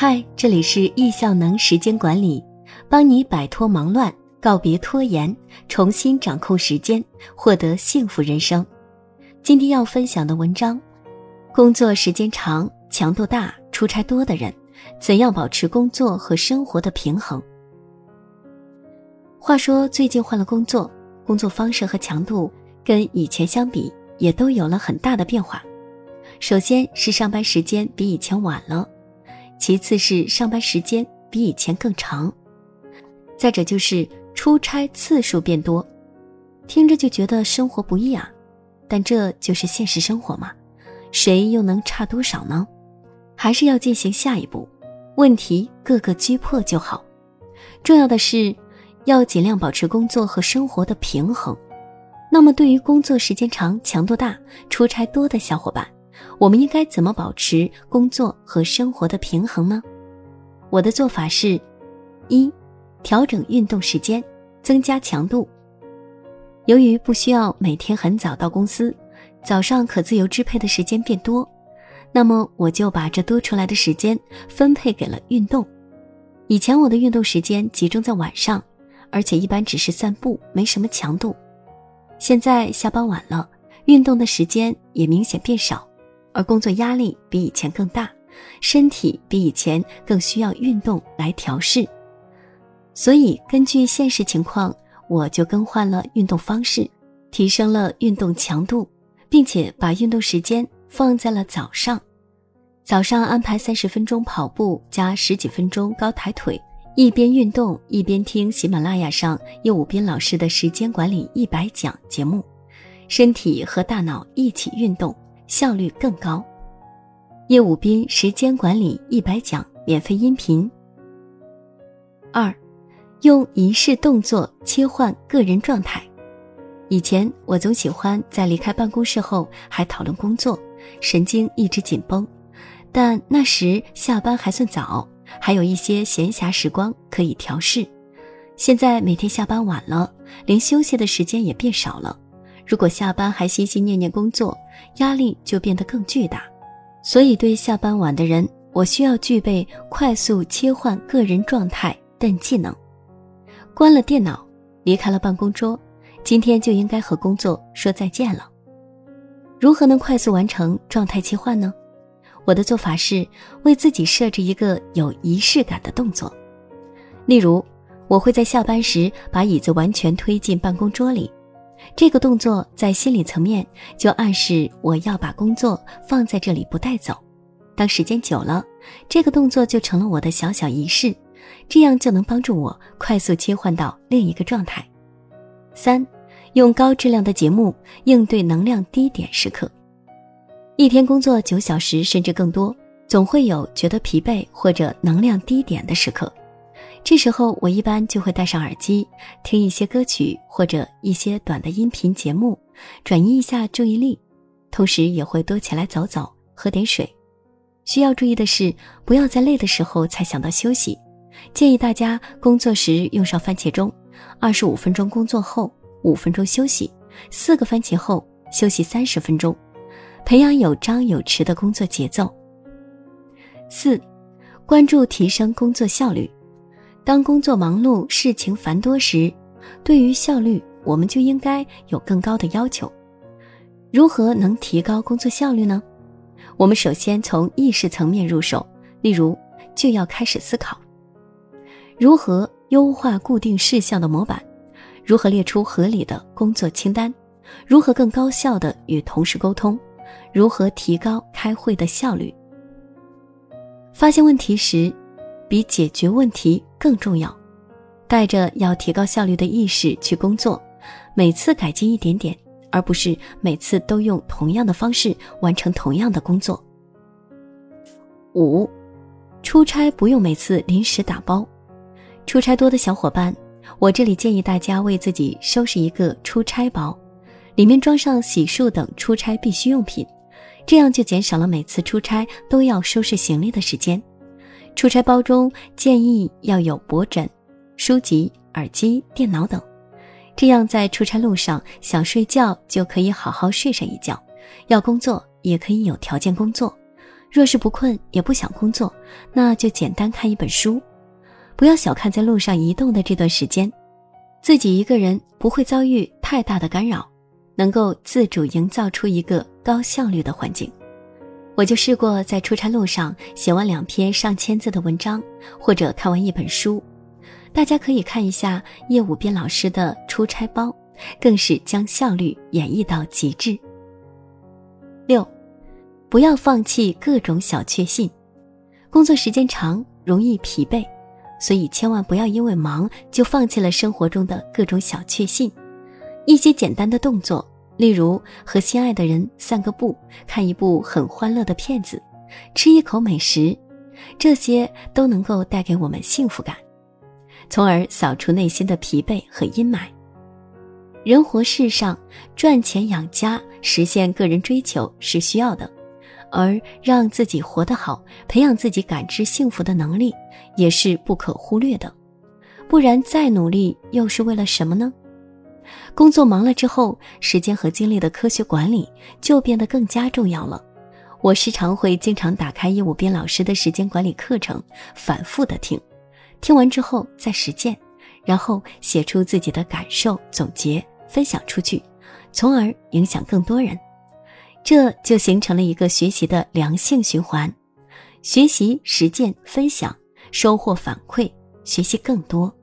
嗨，这里是易效能时间管理，帮你摆脱忙乱，告别拖延，重新掌控时间，获得幸福人生。今天要分享的文章：工作时间长、强度大、出差多的人，怎样保持工作和生活的平衡？话说最近换了工作，工作方式和强度跟以前相比，也都有了很大的变化。首先是上班时间比以前晚了。其次是上班时间比以前更长，再者就是出差次数变多，听着就觉得生活不易啊，但这就是现实生活嘛，谁又能差多少呢？还是要进行下一步，问题各个击破就好。重要的是要尽量保持工作和生活的平衡。那么对于工作时间长、强度大、出差多的小伙伴。我们应该怎么保持工作和生活的平衡呢？我的做法是：一、调整运动时间，增加强度。由于不需要每天很早到公司，早上可自由支配的时间变多，那么我就把这多出来的时间分配给了运动。以前我的运动时间集中在晚上，而且一般只是散步，没什么强度。现在下班晚了，运动的时间也明显变少。而工作压力比以前更大，身体比以前更需要运动来调试，所以根据现实情况，我就更换了运动方式，提升了运动强度，并且把运动时间放在了早上。早上安排三十分钟跑步加十几分钟高抬腿，一边运动一边听喜马拉雅上叶武斌老师的时间管理一百讲节目，身体和大脑一起运动。效率更高。叶武斌时间管理一百讲免费音频。二，用仪式动作切换个人状态。以前我总喜欢在离开办公室后还讨论工作，神经一直紧绷。但那时下班还算早，还有一些闲暇时光可以调试。现在每天下班晚了，连休息的时间也变少了。如果下班还心心念念工作，压力就变得更巨大。所以，对下班晚的人，我需要具备快速切换个人状态等技能。关了电脑，离开了办公桌，今天就应该和工作说再见了。如何能快速完成状态切换呢？我的做法是为自己设置一个有仪式感的动作，例如，我会在下班时把椅子完全推进办公桌里。这个动作在心理层面就暗示我要把工作放在这里不带走。当时间久了，这个动作就成了我的小小仪式，这样就能帮助我快速切换到另一个状态。三，用高质量的节目应对能量低点时刻。一天工作九小时甚至更多，总会有觉得疲惫或者能量低点的时刻。这时候，我一般就会戴上耳机，听一些歌曲或者一些短的音频节目，转移一下注意力，同时也会多起来走走，喝点水。需要注意的是，不要在累的时候才想到休息。建议大家工作时用上番茄钟，二十五分钟工作后五分钟休息，四个番茄后休息三十分钟，培养有张有弛的工作节奏。四，关注提升工作效率。当工作忙碌、事情繁多时，对于效率，我们就应该有更高的要求。如何能提高工作效率呢？我们首先从意识层面入手，例如，就要开始思考：如何优化固定事项的模板？如何列出合理的工作清单？如何更高效的与同事沟通？如何提高开会的效率？发现问题时。比解决问题更重要，带着要提高效率的意识去工作，每次改进一点点，而不是每次都用同样的方式完成同样的工作。五，出差不用每次临时打包。出差多的小伙伴，我这里建议大家为自己收拾一个出差包，里面装上洗漱等出差必需用品，这样就减少了每次出差都要收拾行李的时间。出差包中建议要有脖枕、书籍、耳机、电脑等，这样在出差路上想睡觉就可以好好睡上一觉，要工作也可以有条件工作。若是不困也不想工作，那就简单看一本书。不要小看在路上移动的这段时间，自己一个人不会遭遇太大的干扰，能够自主营造出一个高效率的环境。我就试过在出差路上写完两篇上千字的文章，或者看完一本书。大家可以看一下叶武斌老师的出差包，更是将效率演绎到极致。六，不要放弃各种小确幸。工作时间长容易疲惫，所以千万不要因为忙就放弃了生活中的各种小确幸。一些简单的动作。例如和心爱的人散个步，看一部很欢乐的片子，吃一口美食，这些都能够带给我们幸福感，从而扫除内心的疲惫和阴霾。人活世上，赚钱养家，实现个人追求是需要的，而让自己活得好，培养自己感知幸福的能力，也是不可忽略的。不然再努力，又是为了什么呢？工作忙了之后，时间和精力的科学管理就变得更加重要了。我时常会经常打开叶武斌老师的时间管理课程，反复的听，听完之后再实践，然后写出自己的感受总结，分享出去，从而影响更多人。这就形成了一个学习的良性循环：学习、实践、分享，收获反馈，学习更多。